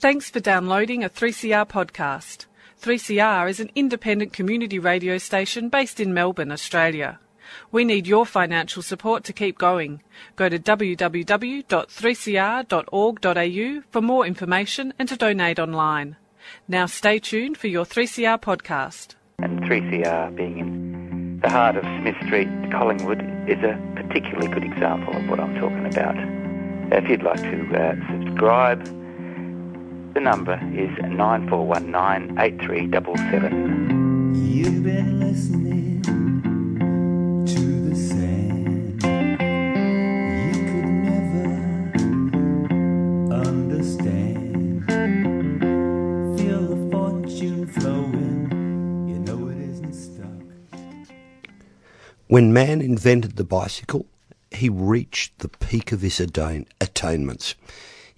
Thanks for downloading a 3CR podcast. 3CR is an independent community radio station based in Melbourne, Australia. We need your financial support to keep going. Go to www.3cr.org.au for more information and to donate online. Now stay tuned for your 3CR podcast. And 3CR being in the heart of Smith Street, Collingwood, is a particularly good example of what I'm talking about. If you'd like to uh, subscribe, the number is 9419 8377. You've been listening to the sand. You could never understand. Feel the fortune flowing. You know it isn't stuck. When man invented the bicycle, he reached the peak of his attain- attainments.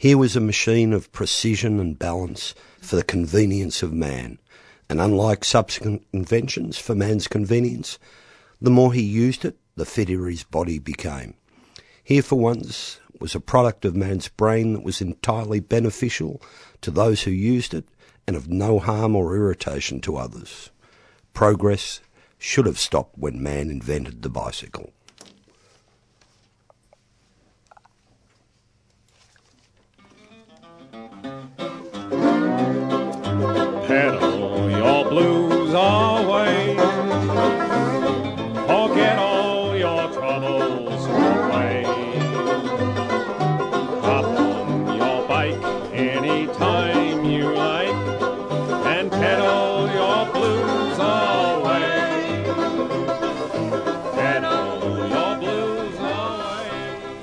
Here was a machine of precision and balance for the convenience of man. And unlike subsequent inventions for man's convenience, the more he used it, the fitter his body became. Here, for once, was a product of man's brain that was entirely beneficial to those who used it and of no harm or irritation to others. Progress should have stopped when man invented the bicycle.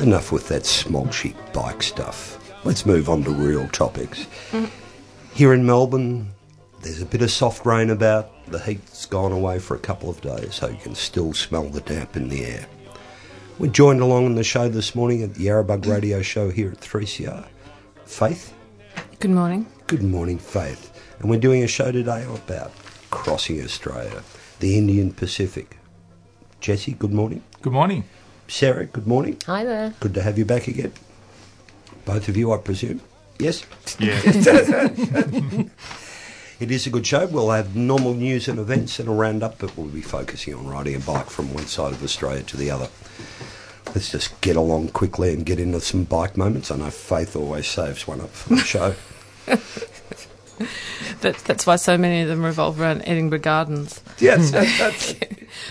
Enough with that smog chic bike stuff. Let's move on to real topics. Here in Melbourne, there's a bit of soft rain about. The heat's gone away for a couple of days, so you can still smell the damp in the air. We're joined along on the show this morning at the Yarrabug Radio Show here at 3CR. Faith? Good morning. Good morning, Faith. And we're doing a show today about crossing Australia, the Indian Pacific. Jesse, good morning. Good morning. Sarah, good morning. Hi there. Good to have you back again. Both of you, I presume. Yes? Yeah. It is a good show. We'll have normal news and events and a roundup, but we'll be focusing on riding a bike from one side of Australia to the other. Let's just get along quickly and get into some bike moments. I know Faith always saves one up for the show. That, that's why so many of them revolve around Edinburgh Gardens. yes, that's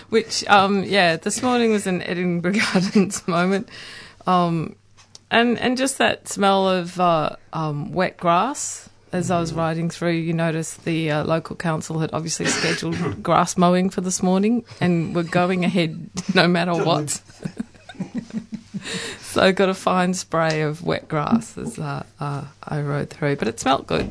Which, um, yeah, this morning was an Edinburgh Gardens moment, um, and and just that smell of uh, um, wet grass. As I was riding through, you noticed the uh, local council had obviously scheduled grass mowing for this morning, and were going ahead no matter what. so I got a fine spray of wet grass as uh, uh, I rode through, but it smelt good.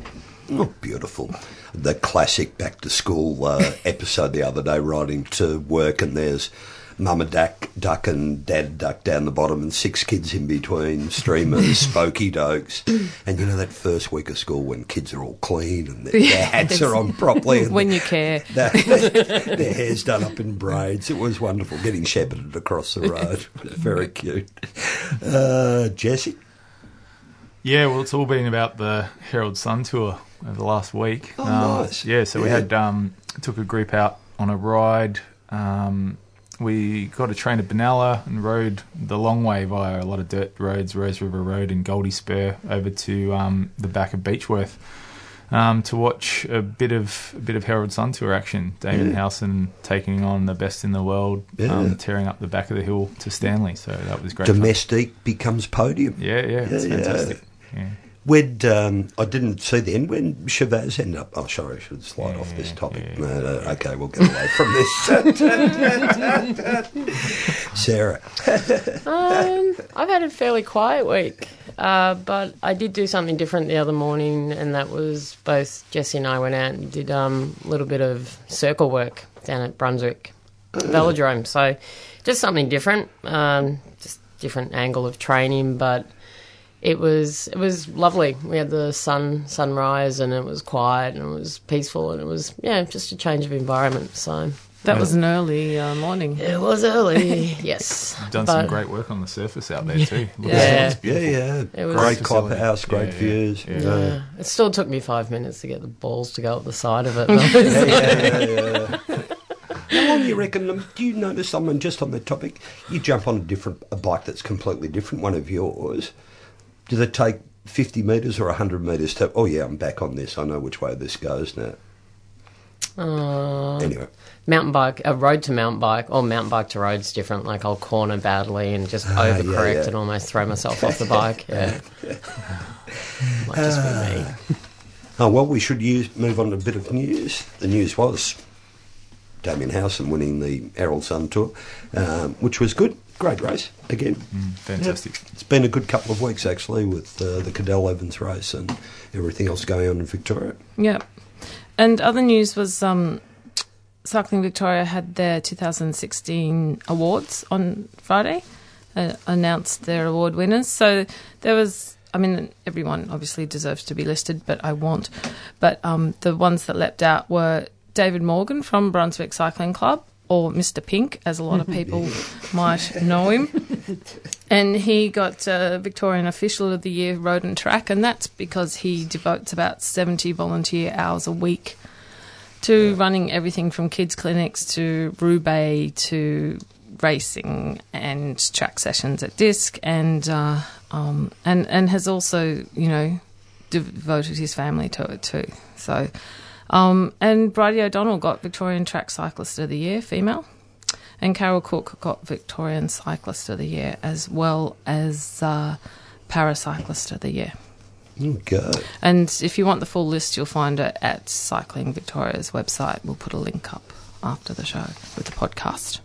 Oh, beautiful. The classic back to school uh, episode the other day, riding to work, and there's Mama duck, duck and Dad duck down the bottom, and six kids in between, streamers, spokey dokes. And you know that first week of school when kids are all clean and their, their hats are on properly, and when you care. their, their hair's done up in braids. It was wonderful getting shepherded across the road. Very cute. Uh, Jesse? Yeah, well, it's all been about the Herald Sun tour over the last week. Oh, Um, nice. Yeah, so we had um, took a group out on a ride. Um, we got a train to Benalla and rode the long way via a lot of dirt roads, Rose River Road and Goldie Spur, over to um, the back of Beechworth. Um, to watch a bit of a bit of Herald Sun tour action. Damon Yeah. Howson taking on the best in the world, Yeah. um, tearing up the back of the hill to Stanley. So that was great. fun. Domestic becomes podium. Yeah, yeah, it's Yeah, yeah. fantastic. Yeah. When um, I didn't see the end when Chaves ended up. Oh, sorry, I should slide off this topic. yeah. No, no, okay, we'll get away from this. Sarah, Um, I've had a fairly quiet week, uh, but I did do something different the other morning, and that was both Jesse and I went out and did um, a little bit of circle work down at Brunswick Velodrome. So just something different, um, just different angle of training, but it was it was lovely. We had the sun sunrise, and it was quiet, and it was peaceful, and it was yeah, just a change of environment. So That was an early uh, morning. It was early, yes. Done some great work on the surface out there too. Looks- Yeah. looks Yeah, yeah. It was- great Facility. clubhouse, great Yeah, yeah, views. yeah. Yeah. Yeah. It still took me five minutes to get the balls to go up the side of it. Yeah, yeah, yeah, yeah. How long do you reckon? um, Do you notice someone just on the topic? You jump on a different a bike that's completely different, one of yours. Do they take fifty meters or hundred meters to? Oh yeah, I'm back on this. I know which way this goes now. Uh, Anyway, mountain bike, a road to mountain bike, or mountain bike to road's different. Like I'll corner badly and just Ah, yeah, overcorrect yeah. and almost throw myself off the bike. Yeah, might just be me. oh well, we should use, move on to a bit of news. The news was Damien Howson winning the Herald Sun Tour, um, which was good. Great race again. Mm, fantastic. It's been a good couple of weeks actually with uh, the Cadel Evans race and everything else going on in Victoria. Yeah. And other news was um, Cycling Victoria had their 2016 awards on Friday, uh, announced their award winners. So there was, I mean, everyone obviously deserves to be listed, but I won't. But um, the ones that leapt out were David Morgan from Brunswick Cycling Club, or Mr. Pink, as a lot of people might know him. And he got uh, Victorian Official of the Year Road and Track, and that's because he devotes about 70 volunteer hours a week to running everything from kids' clinics to Roubaix to racing and track sessions at Disc, and uh, um, and and has also you know devoted his family to it too. So, um, and Bridie O'Donnell got Victorian Track Cyclist of the Year, female. And Carol Cooke got Victorian Cyclist of the Year as well as uh, Paracyclist of the Year. Oh, go. And if you want the full list, you'll find it at Cycling Victoria's website. We'll put a link up after the show with the podcast.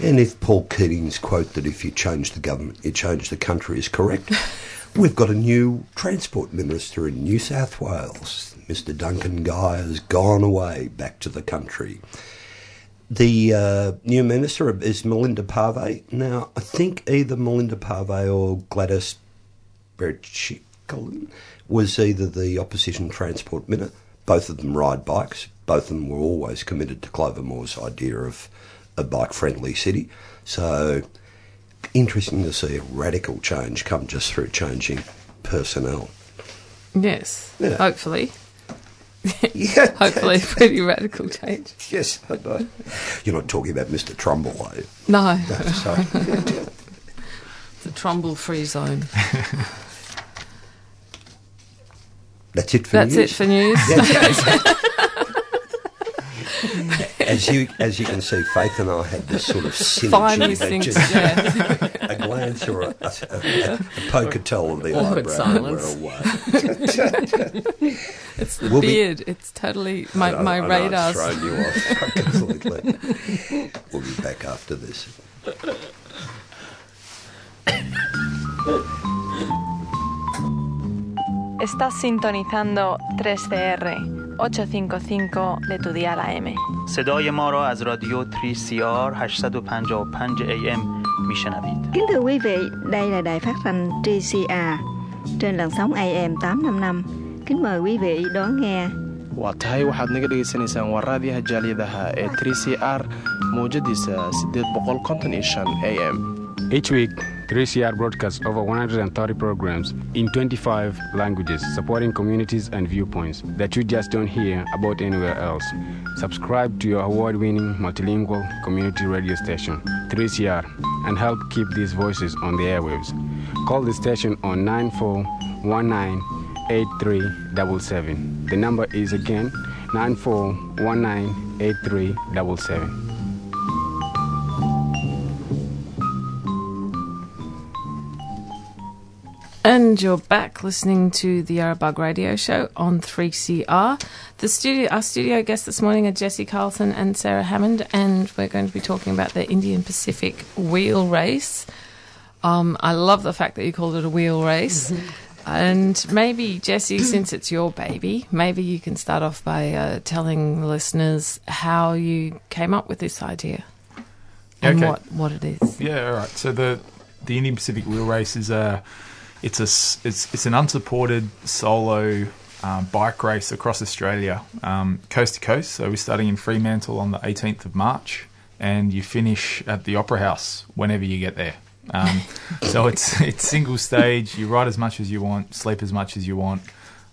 And if Paul Keating's quote that if you change the government, you change the country is correct, we've got a new transport minister in New South Wales. Mr. Duncan Gay has gone away back to the country. The uh, new minister is Melinda Pavey. Now, I think either Melinda Pavey or Gladys Berejiklian was either the opposition transport minister. Both of them ride bikes. Both of them were always committed to Clover Moore's idea of a bike-friendly city. So, interesting to see a radical change come just through changing personnel. Yes, Yeah. hopefully. Yeah, Hopefully, pretty radical change. yes, I know. You're not talking about Mr. Turnbull, are you? No, Sorry. the Turnbull free zone. That's it for That's news. it for news. as you as you can see, Faith and I had this sort of synergy. Find that things, just- yeah. a glance or a, a, a, a poke at tell of the Awkward eyebrow silence. were away. It's the We'll be- It's totally my, I know- my I know radar's. It's thrown you off completely. we'll be back after this. Estás sintonizando 3CR 855 de tu dial AM. صدای ما را از رادیو 3CR 855 AM میشنوید Kính thưa quý vị, đây là đài phát thanh TCR trên làn sóng AM 855. Kính mời quý vị đón nghe waa tahay waxaad naga dhegaysanaysaan waa raadiyaha jaaliyadaha ee 3c r mawjadiisa a m Each week, 3CR broadcasts over 130 programs in 25 languages, supporting communities and viewpoints that you just don't hear about anywhere else. Subscribe to your award winning multilingual community radio station, 3CR, and help keep these voices on the airwaves. Call the station on 94198377. The number is again 94198377. And you're back listening to the Yarrabug Radio Show on 3CR. The studio, our studio guests this morning are Jesse Carlsson and Sarah Hammond, and we're going to be talking about the Indian Pacific Wheel Race. Um, I love the fact that you called it a wheel race. And maybe, Jesse, since it's your baby, maybe you can start off by uh, telling the listeners how you came up with this idea and Okay. what, what it is. Yeah, all right. So the the Indian Pacific Wheel Race is a it's a it's it's an unsupported solo um, bike race across Australia, um, coast to coast. So we're starting in Fremantle on the 18th of March, and you finish at the Opera House whenever you get there. Um, so it's it's single stage. You ride as much as you want, sleep as much as you want.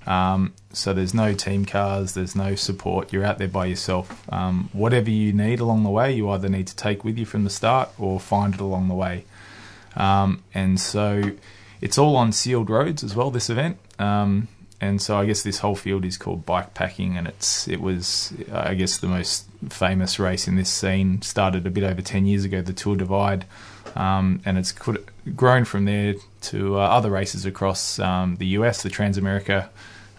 Um, so there's no team cars, there's no support. You're out there by yourself. Um, whatever you need along the way, you either need to take with you from the start or find it along the way. Um, and so it's all on sealed roads as well. This event, um, and so I guess this whole field is called bike packing, and it's it was I guess the most famous race in this scene started a bit over ten years ago, the Tour Divide, um, and it's grown from there to uh, other races across um, the US, the Transamerica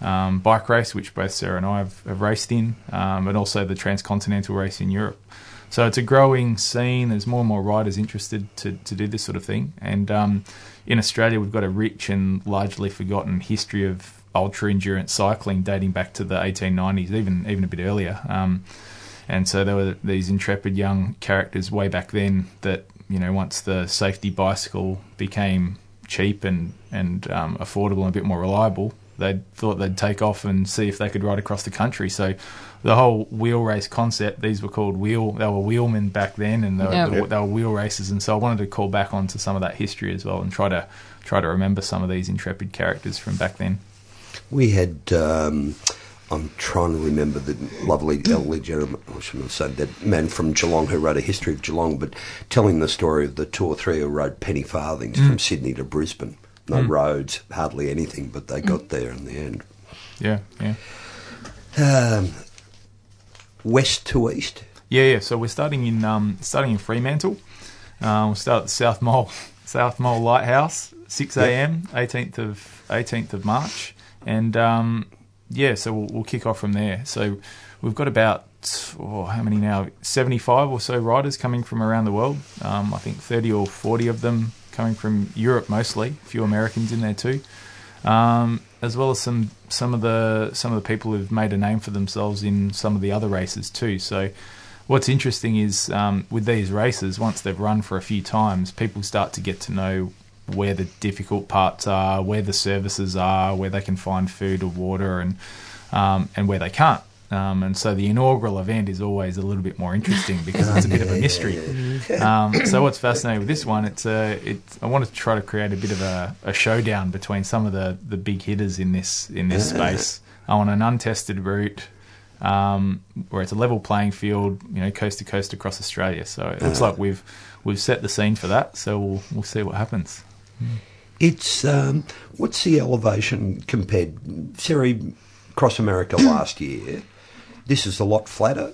um, bike race, which both Sarah and I have, have raced in, um, and also the transcontinental race in Europe. So it's a growing scene. There's more and more riders interested to, to do this sort of thing. And um, in Australia, we've got a rich and largely forgotten history of ultra endurance cycling dating back to the 1890s, even even a bit earlier. Um, and so there were these intrepid young characters way back then that you know once the safety bicycle became cheap and and um, affordable and a bit more reliable, they thought they'd take off and see if they could ride across the country. So the whole wheel race concept, these were called wheel, they were wheelmen back then, and they, were, Yeah. they were- they were wheel races. And so I wanted to call back onto some of that history as well and try to try to remember some of these intrepid characters from back then. We had, um, I'm trying to remember the lovely elderly gentleman, I shouldn't have said that man from Geelong who wrote a history of Geelong, but telling the story of the two or three who rode penny farthings Mm. from Sydney to Brisbane. No Mm. roads, hardly anything, but they got there in the end. Yeah, yeah. Um, west to east. Yeah, yeah. So we're starting in um, starting in Fremantle. Um, we'll start at the South Mole South Mole Lighthouse, six a.m. eighteenth of eighteenth of March, and um, yeah, so we'll, we'll kick off from there. So we've got about oh, how many now? Seventy five or so riders coming from around the world. Um, I think thirty or forty of them coming from Europe mostly. A few Americans in there too. Um, as well as some some of the some of the people who've made a name for themselves in some of the other races too. So, what's interesting is um, with these races, once they've run for a few times, people start to get to know where the difficult parts are, where the services are, where they can find food or water, and um, and where they can't. Um, and so the inaugural event is always a little bit more interesting because it's a bit of a mystery. Um, so what's fascinating with this one, it's a, it, I wanted to try to create a bit of a, a showdown between some of the, the big hitters in this in this space. I want an untested route um, where it's a level playing field, you know, coast to coast across Australia. So it looks like we've we've set the scene for that. So we'll we'll see what happens. It's um, what's the elevation compared? Sarah cross America last year. This is a lot flatter.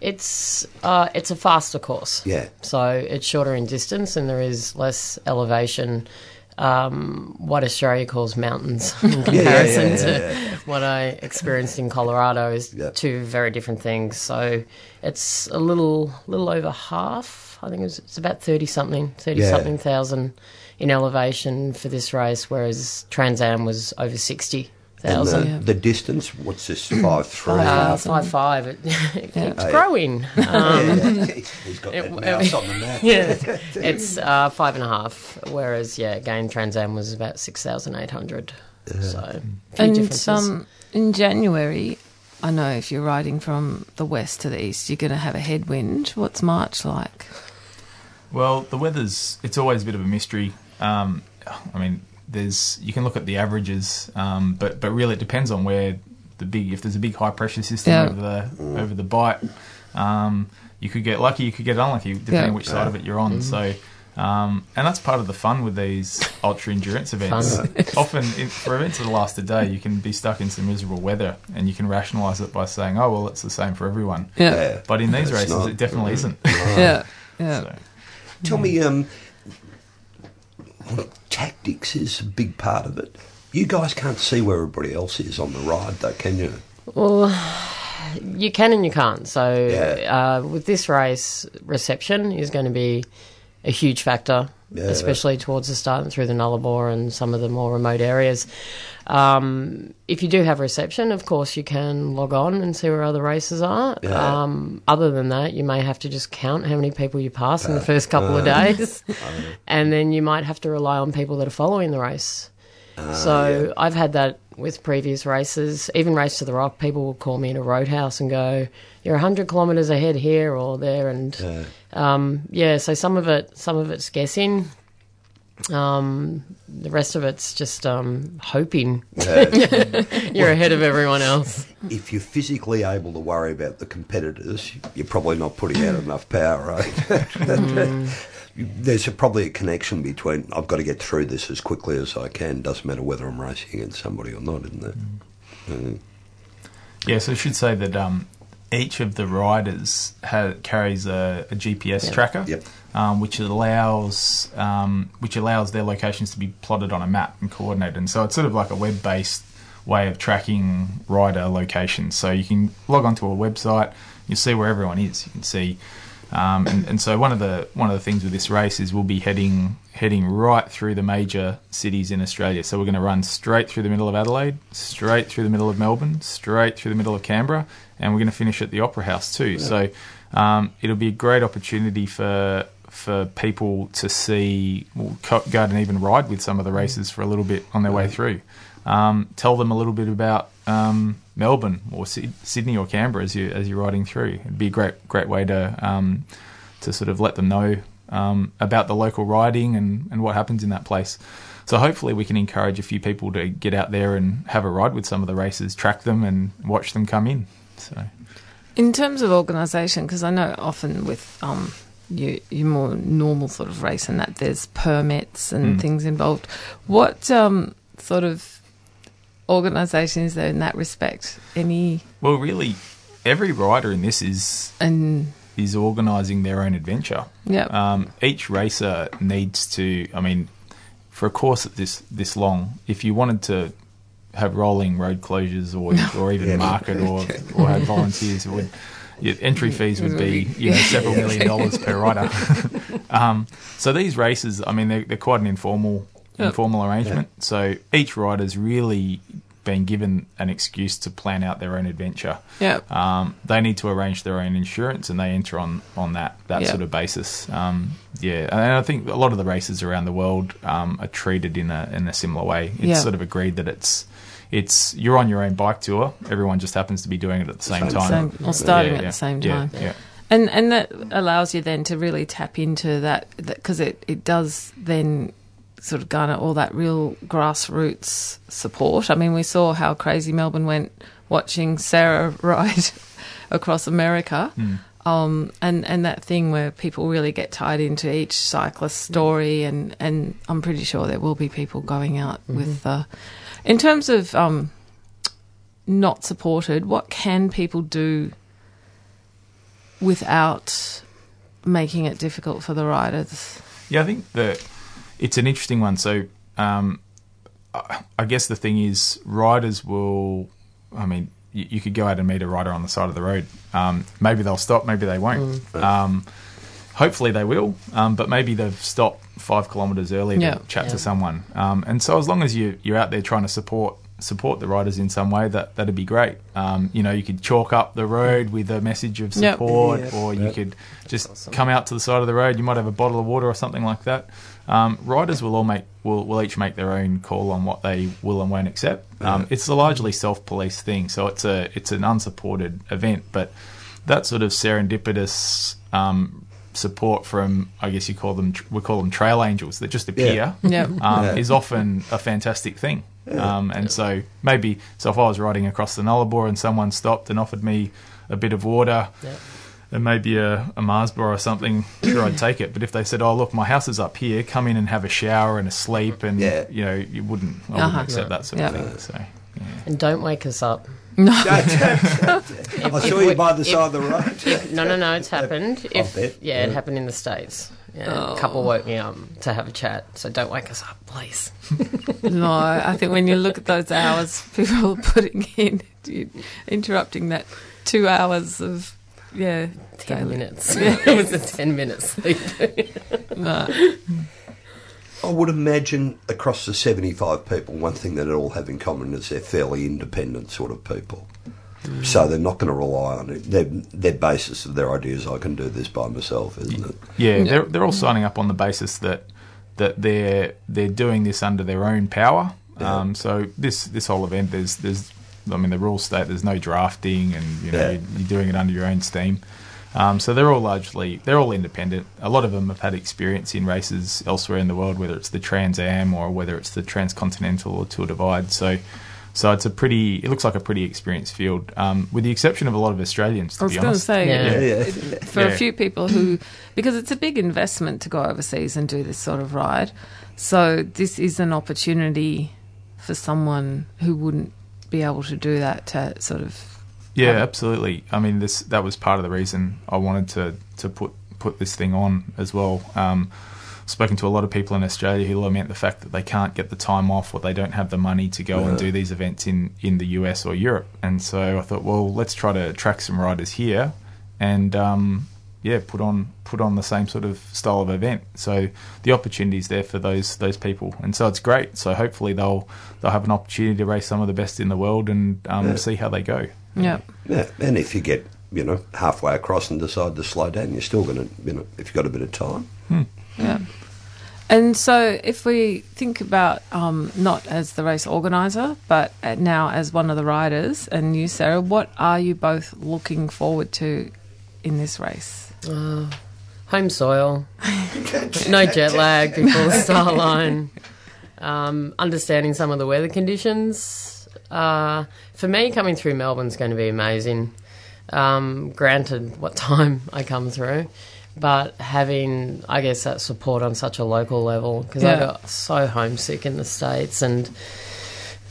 It's uh, it's a faster course. Yeah. So it's shorter in distance and there is less elevation. Um, what Australia calls mountains in Yeah, yeah, comparison yeah, to yeah, yeah. what I experienced in Colorado is two very different things. So it's a little little over half. I think it was, it's about thirty something, thirty something thousand in elevation for this race, whereas Trans Am was over sixty thousand. the, the distance, what's this? Five three. Uh, five five. It, it Yeah. keeps Oh, yeah. growing. Yeah. He's got that it- mouse on the map. yeah, it's uh, five and a half. Whereas, yeah, again, Trans Am was about six thousand eight hundred. So, And differences. um, in January, I know if you're riding from the west to the east, you're going to have a headwind. What's March like? Well, the weather's it's always a bit of a mystery. Um, I mean, there's you can look at the averages, um, but but really it depends on where the big if there's a big high pressure system Yeah. over the over the Bight, um, you could get lucky, you could get unlucky depending Yeah. on which side of it you're on. Mhm. So. Um, and that's part of the fun with these ultra endurance events. Often, in, for events that last a day, you can be stuck in some miserable weather, and you can rationalise it by saying, "Oh, well, it's the same for everyone." Yeah. Yeah. But in these It's races, not. it definitely isn't. Yeah, yeah. So- Tell me, um, tactics is a big part of it. You guys can't see where everybody else is on the ride, though, can you? Well, you can and you can't. So, uh, with this race, reception is going to be a huge factor, Yeah. especially towards the start and through the Nullarbor and some of the more remote areas. Um, if you do have reception, of course, you can log on and see where other races are. Yeah. Um, other than that, you may have to just count how many people you pass in the Uh, first couple of uh. days. and then you might have to rely on people that are following the race. So I've had that with previous races, even Race to the Rock. People will call me in a roadhouse and go, "You're hundred kilometres ahead here or there," and Yeah. um, yeah. So some of it, some of it's guessing. Um, the rest of it's just um, hoping you're ahead of everyone else. If you're physically able to worry about the competitors, you're probably not putting out enough power, right? Mm. There's a, probably a connection between I've got to get through this as quickly as I can. Doesn't matter whether I'm racing against somebody or not, isn't it? Mm. Yeah, so I should say that um, each of the riders ha- carries a, a GPS Yep. tracker, Yep. um, which allows um, which allows their locations to be plotted on a map and coordinated. And so it's sort of like a web based way of tracking rider locations. So you can log onto a website, you see where everyone is. You can see. Um, and, and so one of the one of the things with this race is we'll be heading heading right through the major cities in Australia. So we're going to run straight through the middle of Adelaide, straight through the middle of Melbourne, straight through the middle of Canberra, and we're going to finish at the Opera House too. So um, it'll be a great opportunity for for people to see, well, co- go and even ride with some of the races for a little bit on their way through. Um, tell them a little bit about um, Melbourne or Syd- Sydney or Canberra as you as you're riding through. It'd be a great great way to um, to sort of let them know um, about the local riding and, and what happens in that place. So hopefully we can encourage a few people to get out there and have a ride with some of the races, track them, and watch them come in. So In terms of organisation, because I know often with um, you, you more normal sort of race and that there's permits and Mm. things involved. What um, sort of organisation is there in that respect? Any well, really, every rider in this is and is organising their own adventure. Yep. Um, each racer needs to. I mean, for a course at this this long, if you wanted to have rolling road closures or or even Yeah. market or or have volunteers, it would your entry fees would be you know several million dollars per rider. um, so these races, I mean, they're, they're quite an informal Yep. Informal arrangement. So each rider's really been given an excuse to plan out their own adventure. Yep. Um, they need to arrange their own insurance, and they enter on on that that Yep. sort of basis. Um, yeah, and I think a lot of the races around the world um, are treated in a in a similar way. It's Yeah. sort of agreed that it's it's you're on your own bike tour. Everyone just happens to be doing it at the same, Same time, Same- or starting Yeah, at yeah, the same yeah, time. Yeah, And and that allows you then to really tap into that because it, it does then sort of garner all that real grassroots support. I mean, we saw how crazy Melbourne went watching Sarah ride across America. Um, and, and that thing where people really get tied into each cyclist story, and, and I'm pretty sure there will be people going out with. Uh, in terms of um, not supported, what can people do without making it difficult for the riders. Yeah, I think that it's an interesting one. So, um, I I guess the thing is, riders will. I mean, you, you could go out and meet a rider on the side of the road. Um, maybe they'll stop. Maybe they won't. Um, hopefully they will. Um, but maybe they've stopped five kilometres early Yeah. to chat Yeah. to someone. Um, and so, as long as you you're out there trying to support support the riders in some way, that that'd be great. Um, you know, you could chalk up the road with a message of support, Yep. or you Yep. could just come out to the side of the road. You might have a bottle of water or something like that. Um, riders will all make will, will each make their own call on what they will and won't accept. Um, It's a largely self police thing, so it's a it's an unsupported event, but that sort of serendipitous um, support from I guess you call them we call them trail angels that just appear Yeah. um, Yeah. is often a fantastic thing. Um, and so maybe so if I was riding across the Nullarbor and someone stopped and offered me a bit of water and maybe a, a Mars bar or something, sure I'd take it. But if they said, "Oh look, my house is up here, come in and have a shower and a sleep," and Yeah. you know, you wouldn't, I wouldn't Uh-huh. accept that sort Yeah. of thing. So And don't wake us up. I If saw you by the if- side of the road. No, no, no. It's happened. If bet. yeah, it happened in the states. Yeah, Oh. A couple woke me up to have a chat. So don't wake us up, please. No, I think when you look at those hours people are putting in, interrupting that two hours of, yeah, Ten daily- minutes. it was a ten minute sleep. No. I would imagine across the 75 people, one thing that they all have in common is they're fairly independent sort of people. So they're not going to rely on it. Their, their basis of their ideas, I can do this by myself, isn't it? yeah, they're they're all signing up on the basis that that they're they're doing this under their own power. Yeah. Um, so this this whole event, there's there's, I mean, the rules state there's no drafting, and you know Yeah. you're, you're doing it under your own steam. Um, so they're all largely they're all independent. A lot of them have had experience in races elsewhere in the world, whether it's the Trans Am or whether it's the Transcontinental or Tour Divide. So. So it's a pretty. It looks like a pretty experienced field, um, with the exception of a lot of Australians. To I was be going to honest, say, Yeah. for Yeah. a few people who, because it's a big investment to go overseas and do this sort of ride, so this is an opportunity for someone who wouldn't be able to do that to sort of. Yeah, absolutely. I mean, this that was part of the reason I wanted to to put put this thing on as well. Um, spoken to a lot of people in Australia who lament the fact that they can't get the time off or they don't have the money to go and do these events in in the US or Europe. And so I thought, well, let's try to attract some riders here, and um, yeah, put on put on the same sort of style of event. So the opportunities there for those those people, and so it's great. So hopefully they'll they'll have an opportunity to race some of the best in the world and um, Yeah. see how they go. Yeah. Yeah, and if you get you know halfway across and decide to slow down, you're still going to you know if you've got a bit of time. Yeah. And so, if we think about um, not as the race organizer, but uh, now as one of the riders, and you, Sarah, what are you both looking forward to in this race? Uh, home soil, no jet lag before the start line, um, understanding some of the weather conditions. Uh, for me, coming through Melbourne's going to be amazing. Um, granted, what time I come through, but having, I guess, that support on such a local level because I got so homesick in the states and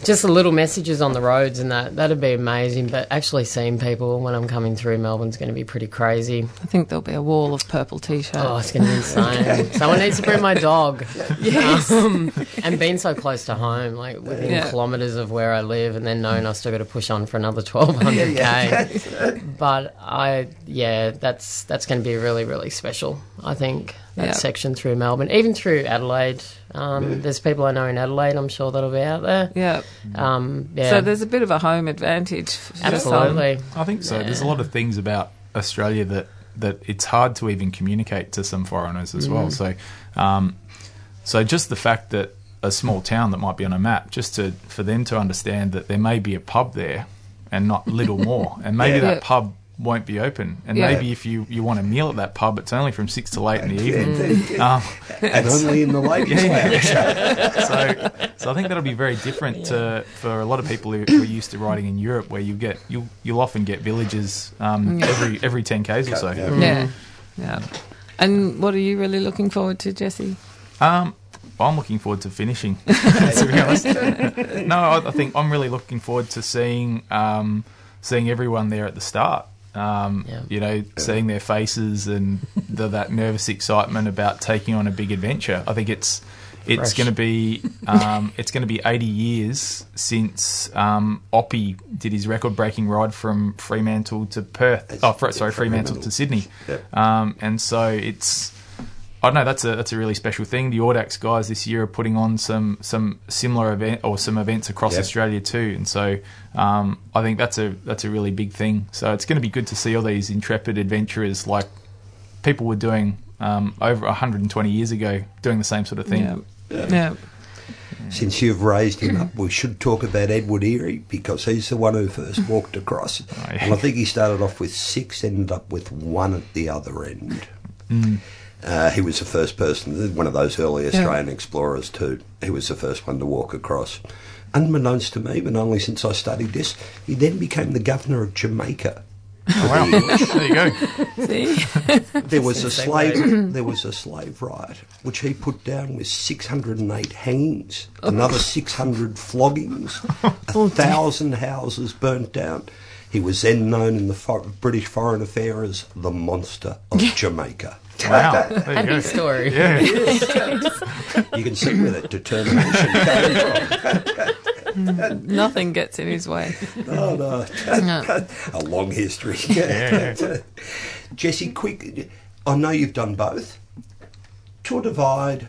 just the little messages on the roads and that that'd be amazing. But actually seeing people when I'm coming through Melbourne's going to be pretty crazy. I think there'll be a wall of purple t-shirts. Oh, it's going to be insane. Someone needs to bring my dog. Yes. Um, and being so close to home, like within Yeah. kilometres of where I live, and then knowing I've still got to push on for another 1200k. but I, yeah, that's that's going to be really, really special. I think that Yeah. section through Melbourne, even through Adelaide. Um, There's people I know in Adelaide. I'm sure that'll be out there. Yeah. Um, yeah. So there's a bit of a home advantage. for some. Absolutely. I think so. There's a lot of things about Australia that, that it's hard to even communicate to some foreigners as well. Mm. So, um, so just the fact that a small town that might be on a map, just to for them to understand that there may be a pub there and not little more, and maybe Yeah. that pub won't be open, and Yeah. maybe if you, you want a meal at that pub, it's only from six to eight in the evening. Um, and only in the ladies' yeah, yeah. so, so I think that'll be very different to, for a lot of people who, who are used to riding in Europe, where you get you you'll often get villages um, every every ten k's or so. Yeah. Yeah. Yeah. And what are you really looking forward to, Jesse? Um, I'm looking forward to finishing. to be honest, no, I, I think I'm really looking forward to seeing um, seeing everyone there at the start. Um, Yeah. You know, seeing their faces and the, that nervous excitement about taking on a big adventure. I think it's it's going to be um, it's going to be 80 years since um, Oppy did his record-breaking ride from Fremantle to Perth. Oh, fr- sorry, Fremantle to Sydney. Yeah. Um, and so it's I don't know. That's a that's a really special thing. The Audax guys this year are putting on some some similar event or some events across Yep. Australia too, and so um, I think that's a that's a really big thing. So it's going to be good to see all these intrepid adventurers like people were doing um, over 120 years ago, doing the same sort of thing. Yeah. Yeah. Since you've raised him up, we should talk about Edward Eyre because he's the one who first walked across. yeah. And I think he started off with six, ended up with one at the other end. Uh, he was the first person, one of those early Australian explorers too. He was the first one to walk across. Unbeknownst to me, but only since I studied this, he then became the governor of Jamaica. Oh, wow. there you go. See? There was a slave. There was a slave riot, which he put down with 608 hangings, another 600 floggings, a thousand houses burnt down. He was then known in the for- British Foreign Affairs as the Monster of Jamaica. Wow. There you Happy go. story. Yeah. You can see where that determination came Nothing gets in his way. from. Oh no, No. a long history. Yeah, Jesse, quick. I know you've done both. Tour Divide,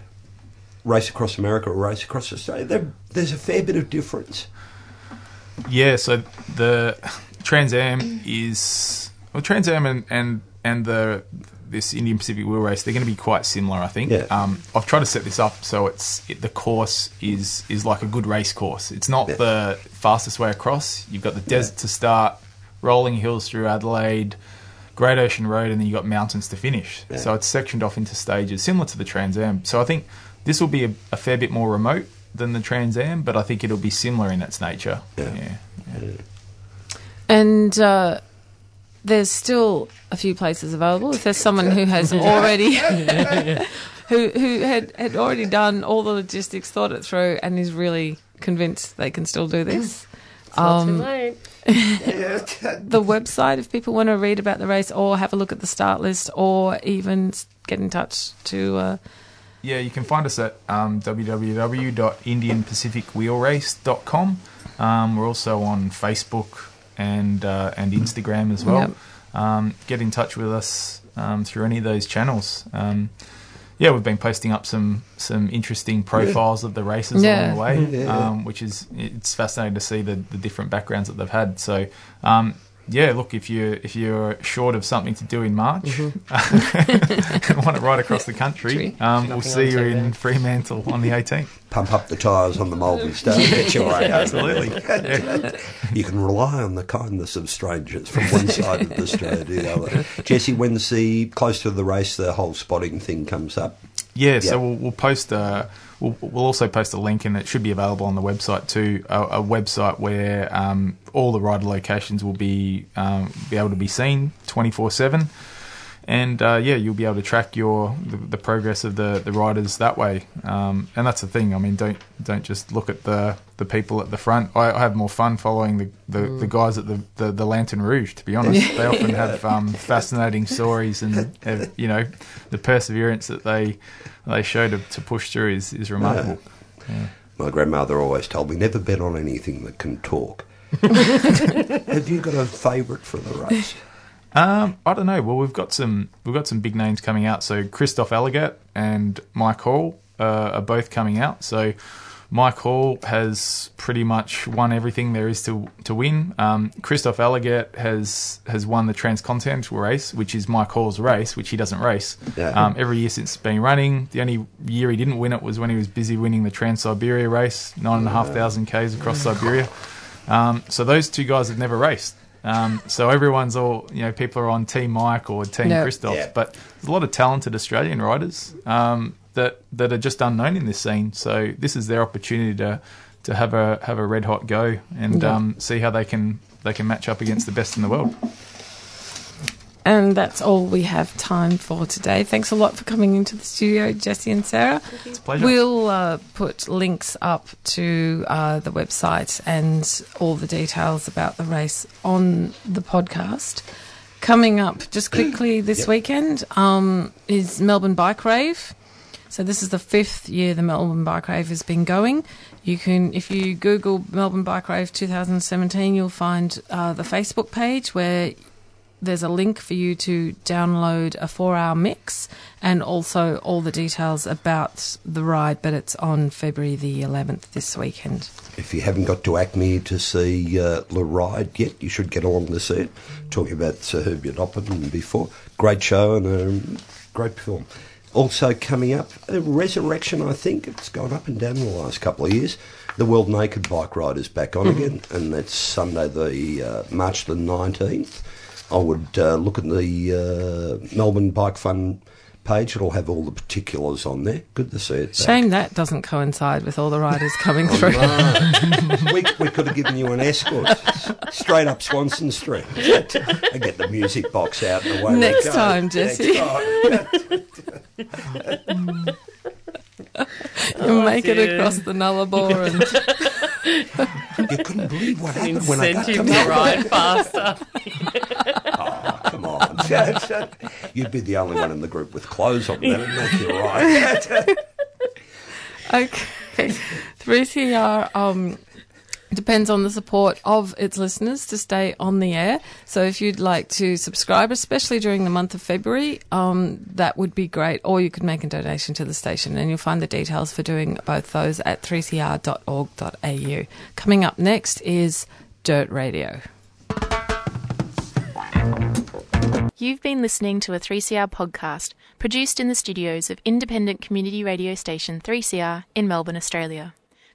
race across America, or race across Australia. There, there's a fair bit of difference. Yeah, so the Trans Am is well, Trans Am and and, and the this Indian Pacific Wheel Race, they're going to be quite similar, I think. Yeah. Um, I've tried to set this up so it's it, the course is is like a good race course. It's not the fastest way across. You've got the desert to start, rolling hills through Adelaide, Great Ocean Road, and then you've got mountains to finish. Yeah. So it's sectioned off into stages, similar to the Trans Am. So I think this will be a, a fair bit more remote than the Trans Am, but I think it'll be similar in its nature. Yeah. And uh, there's still a few places available. If there's someone who has already, who who had, had already done all the logistics, thought it through, and is really convinced they can still do this. not too Um, late. the website, if people want to read about the race or have a look at the start list, or even get in touch to. Uh, Yeah, you can find us at um, www.indianpacificwheelrace.com. Um, we're also on Facebook and uh, and Instagram as well. Yep. Um, get in touch with us um, through any of those channels. Um, yeah, we've been posting up some some interesting profiles of the races Yeah. along the way, Yeah. um, which is it's fascinating to see the, the different backgrounds that they've had. So. Yeah, look if you if you're short of something to do in March, and want it right across the country, um, we'll see you TV. in Fremantle on the 18th. Pump up the tyres on the Melbourne Star. Get your way. Absolutely. you can rely on the kindness of strangers from one side of the street to the other. Jesse, when's the close to the race, the whole spotting thing comes up? Yeah, so we'll, we'll post a. We'll, we'll also post a link, and it should be available on the website too. A, a website where um, all the rider locations will be um, be able to be seen twenty four seven, and uh, yeah, you'll be able to track your the, the progress of the, the riders that way. Um, and that's the thing. I mean, don't don't just look at the, the people at the front. I, I have more fun following the, the, Mm. the guys at the, the, the Lanterne Rouge. To be honest, they often have um, fascinating stories, and uh, you know, the perseverance that they they show to, to push through is, is remarkable. Yeah. My grandmother always told me never bet on anything that can talk. Have you got a favourite for the race? Um, I don't know. Well, we've got some we've got some big names coming out. So Kristof Allegaert and Mike Hall uh, are both coming out. So Mike Hall has pretty much won everything there is to to win. Um, Kristof Allegaert has has won the Transcontinental race, which is Mike Hall's race, which he doesn't race. Yeah. Um, every year since been running, the only year he didn't win it was when he was busy winning the Trans Siberia race, nine and a half thousand k's across Siberia. Um, so those two guys have never raced. Um, so everyone's all, you know, people are on Team Mike or Team Yeah. Kristof, Yeah. but there's a lot of talented Australian riders um, that that are just unknown in this scene. So this is their opportunity to to have a have a red hot go and Yeah. um, see how they can they can match up against the best in the world. And that's all we have time for today. Thanks a lot for coming into the studio, Jesse and Sarah. It's a pleasure. We'll uh, put links up to uh, the website and all the details about the race on the podcast. Coming up just quickly this Yep. weekend um, is Melbourne Bike Rave. So this is the fifth year the Melbourne Bike Rave has been going. You can, if you Google Melbourne Bike Rave 2017, you'll find uh, the Facebook page where there's a link for you to download a four-hour mix and also all the details about the ride. But it's on February the 11th this weekend. If you haven't got to ACMI to see uh, Le Ride yet, you should get along to see it. Talking about Sir Hubert Opperman before. Great show and a great film. Also coming up, a Resurrection, I think. It's gone up and down in the last couple of years. The World Naked Bike Ride is back on again, and that's Sunday, the uh, March the 19th. I would uh, look at the uh, Melbourne Bike Fund page. It'll have all the particulars on there. Good to see it. back. Shame that doesn't coincide with all the riders coming through. no. we, we could have given you an escort straight up Swanston Street and get the music box out and away we Next go. time, Jesse. Next time. You'll Oh, make it across the Nullarbor and you couldn't believe what An happened when I got to incentive to ride faster. oh, come on. You'd be the only one in the group with clothes on. That'd make you right. Okay. 3CR um, depends on the support of its listeners to stay on the air. So if you'd like to subscribe, especially during the month of February, um, that would be great. Or you could make a donation to the station, and you'll find the details for doing both those at 3cr.org.au. Coming up next is Dirt Radio. You've been listening to a 3CR podcast produced in the studios of independent community radio station 3CR in Melbourne, Australia.